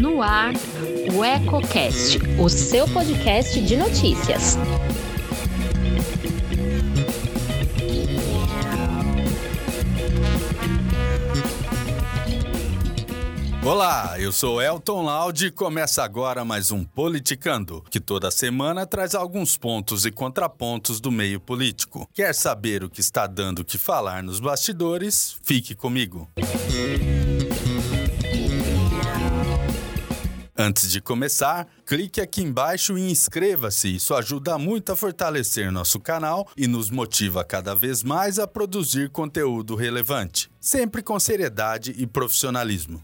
No ar, o EcoCast, o seu podcast de notícias. Olá, eu sou Elton Laude e começa agora mais um Politicando, que toda semana traz alguns pontos e contrapontos do meio político. Quer saber o que está dando que falar nos bastidores? Fique comigo. Antes de começar, clique aqui embaixo e inscreva-se. Isso ajuda muito a fortalecer nosso canal e nos motiva cada vez mais a produzir conteúdo relevante, sempre com seriedade e profissionalismo.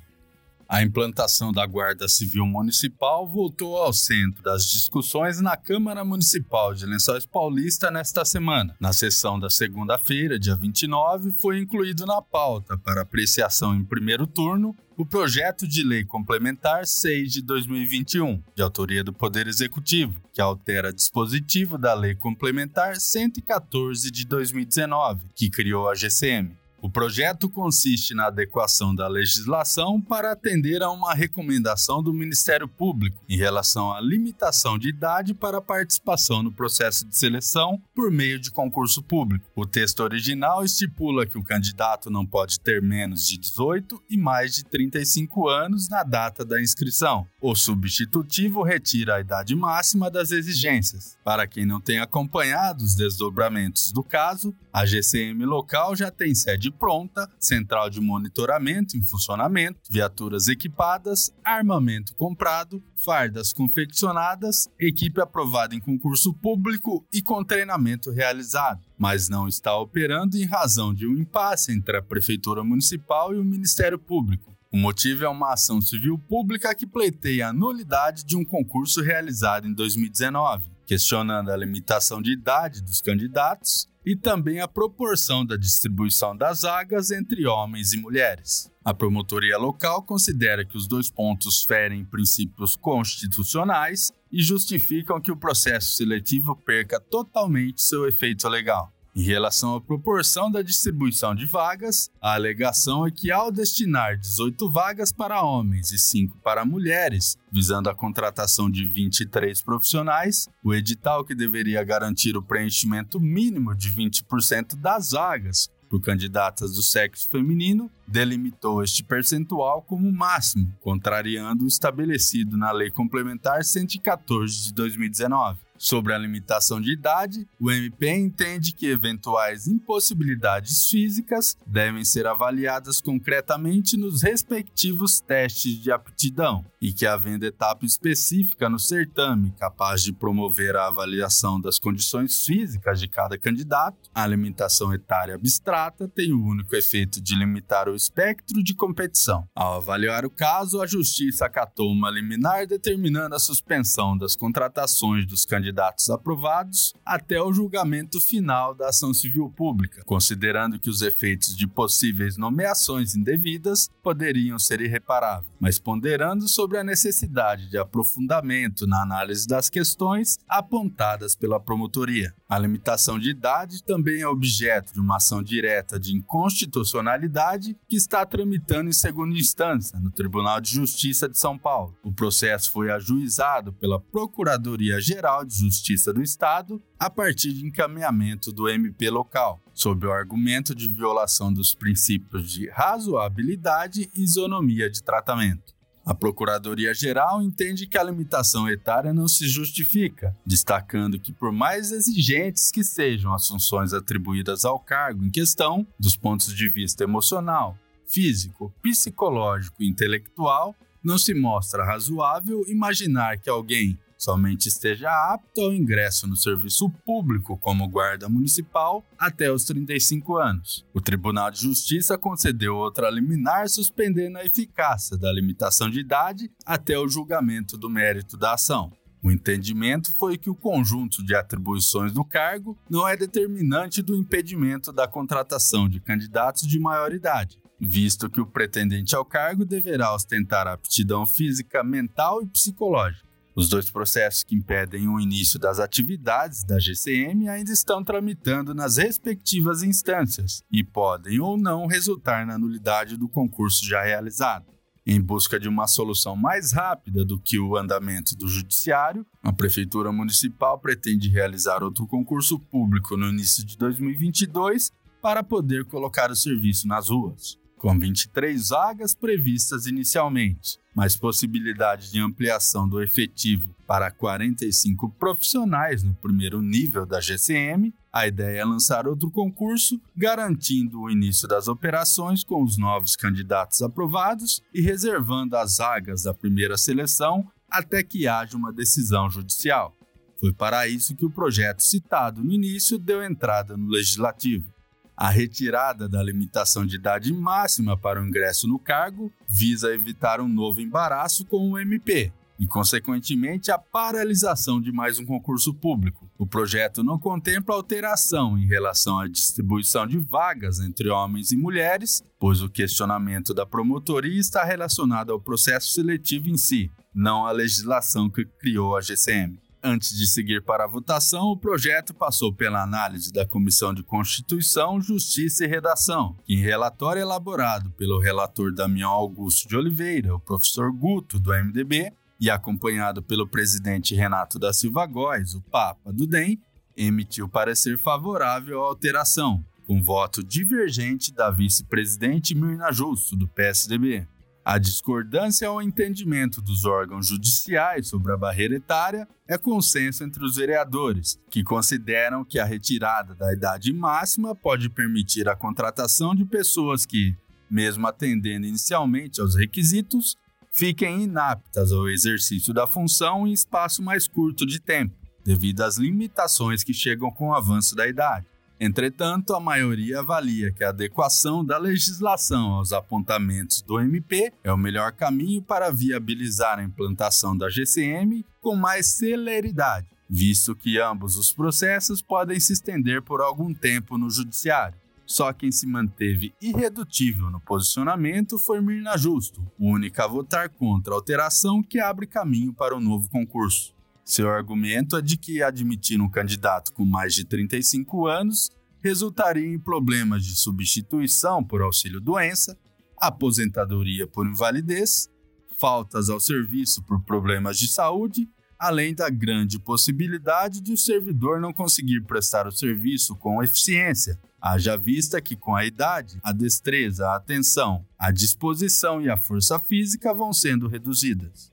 A implantação da Guarda Civil Municipal voltou ao centro das discussões na Câmara Municipal de Lençóis Paulista nesta semana. Na sessão da segunda-feira, dia 29, foi incluído na pauta para apreciação em primeiro turno o projeto de lei complementar 6 de 2021, de autoria do Poder Executivo, que altera dispositivo da Lei Complementar 114 de 2019, que criou a GCM. O projeto consiste na adequação da legislação para atender a uma recomendação do Ministério Público em relação à limitação de idade para participação no processo de seleção por meio de concurso público. O texto original estipula que o candidato não pode ter menos de 18 e mais de 35 anos na data da inscrição. O substitutivo retira a idade máxima das exigências. Para quem não tem acompanhado os desdobramentos do caso, a GCM local já tem sede pronta, central de monitoramento em funcionamento, viaturas equipadas, armamento comprado, fardas confeccionadas, equipe aprovada em concurso público e com treinamento realizado, mas não está operando em razão de um impasse entre a Prefeitura Municipal e o Ministério Público. O motivo é uma ação civil pública que pleiteia a nulidade de um concurso realizado em 2019, questionando a limitação de idade dos candidatos e também a proporção da distribuição das vagas entre homens e mulheres. A promotoria local considera que os dois pontos ferem princípios constitucionais e justificam que o processo seletivo perca totalmente seu efeito legal. Em relação à proporção da distribuição de vagas, a alegação é que, ao destinar 18 vagas para homens e 5 para mulheres, visando a contratação de 23 profissionais, o edital que deveria garantir o preenchimento mínimo de 20% das vagas por candidatas do sexo feminino delimitou este percentual como máximo, contrariando o estabelecido na Lei Complementar 114 de 2019. Sobre a limitação de idade, o MP entende que eventuais impossibilidades físicas devem ser avaliadas concretamente nos respectivos testes de aptidão e que, havendo etapa específica no certame capaz de promover a avaliação das condições físicas de cada candidato, a limitação etária abstrata tem o único efeito de limitar o espectro de competição. Ao avaliar o caso, a Justiça acatou uma liminar determinando a suspensão das contratações dos candidatos candidatos aprovados até o julgamento final da ação civil pública, considerando que os efeitos de possíveis nomeações indevidas poderiam ser irreparáveis, mas ponderando sobre a necessidade de aprofundamento na análise das questões apontadas pela promotoria. A limitação de idade também é objeto de uma ação direta de inconstitucionalidade que está tramitando em segunda instância no Tribunal de Justiça de São Paulo. O processo foi ajuizado pela Procuradoria-Geral de Justiça do Estado a partir de encaminhamento do MP local, sob o argumento de violação dos princípios de razoabilidade e isonomia de tratamento. A Procuradoria-Geral entende que a limitação etária não se justifica, destacando que, por mais exigentes que sejam as funções atribuídas ao cargo em questão, dos pontos de vista emocional, físico, psicológico e intelectual, não se mostra razoável imaginar que alguém somente esteja apto ao ingresso no serviço público como guarda municipal até os 35 anos. O Tribunal de Justiça concedeu outra liminar suspendendo a eficácia da limitação de idade até o julgamento do mérito da ação. O entendimento foi que o conjunto de atribuições do cargo não é determinante do impedimento da contratação de candidatos de maior idade, visto que o pretendente ao cargo deverá ostentar aptidão física, mental e psicológica. Os dois processos que impedem o início das atividades da GCM ainda estão tramitando nas respectivas instâncias e podem ou não resultar na nulidade do concurso já realizado. Em busca de uma solução mais rápida do que o andamento do judiciário, a Prefeitura Municipal pretende realizar outro concurso público no início de 2022 para poder colocar o serviço nas ruas com 23 vagas previstas inicialmente, mas possibilidade de ampliação do efetivo para 45 profissionais no primeiro nível da GCM, a ideia é lançar outro concurso, garantindo o início das operações com os novos candidatos aprovados e reservando as vagas da primeira seleção até que haja uma decisão judicial. Foi para isso que o projeto citado no início deu entrada no legislativo. A retirada da limitação de idade máxima para o ingresso no cargo visa evitar um novo embaraço com o MP e, consequentemente, a paralisação de mais um concurso público. O projeto não contempla alteração em relação à distribuição de vagas entre homens e mulheres, pois o questionamento da promotoria está relacionado ao processo seletivo em si, não à legislação que criou a GCM. Antes de seguir para a votação, o projeto passou pela análise da Comissão de Constituição, Justiça e Redação, que, em relatório elaborado pelo relator Damião Augusto de Oliveira, o professor Guto, do MDB, e acompanhado pelo presidente Renato da Silva Góes, o Papa do DEM, emitiu parecer favorável à alteração, com voto divergente da vice-presidente Mirna Justo, do PSDB. A discordância ao entendimento dos órgãos judiciais sobre a barreira etária é consenso entre os vereadores, que consideram que a retirada da idade máxima pode permitir a contratação de pessoas que, mesmo atendendo inicialmente aos requisitos, fiquem inaptas ao exercício da função em espaço mais curto de tempo, devido às limitações que chegam com o avanço da idade. Entretanto, a maioria avalia que a adequação da legislação aos apontamentos do MP é o melhor caminho para viabilizar a implantação da GCM com mais celeridade, visto que ambos os processos podem se estender por algum tempo no Judiciário. Só quem se manteve irredutível no posicionamento foi Mirna Justo, única a votar contra a alteração que abre caminho para o novo concurso. Seu argumento é de que admitir um candidato com mais de 35 anos resultaria em problemas de substituição por auxílio-doença, aposentadoria por invalidez, faltas ao serviço por problemas de saúde, além da grande possibilidade de o servidor não conseguir prestar o serviço com eficiência, haja vista que com a idade, a destreza, a atenção, a disposição e a força física vão sendo reduzidas.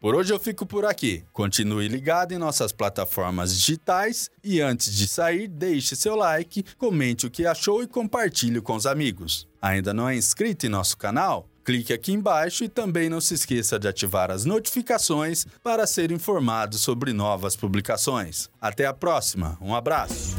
Por hoje eu fico por aqui. Continue ligado em nossas plataformas digitais e antes de sair, deixe seu like, comente o que achou e compartilhe com os amigos. Ainda não é inscrito em nosso canal? Clique aqui embaixo e também não se esqueça de ativar as notificações para ser informado sobre novas publicações. Até a próxima, um abraço!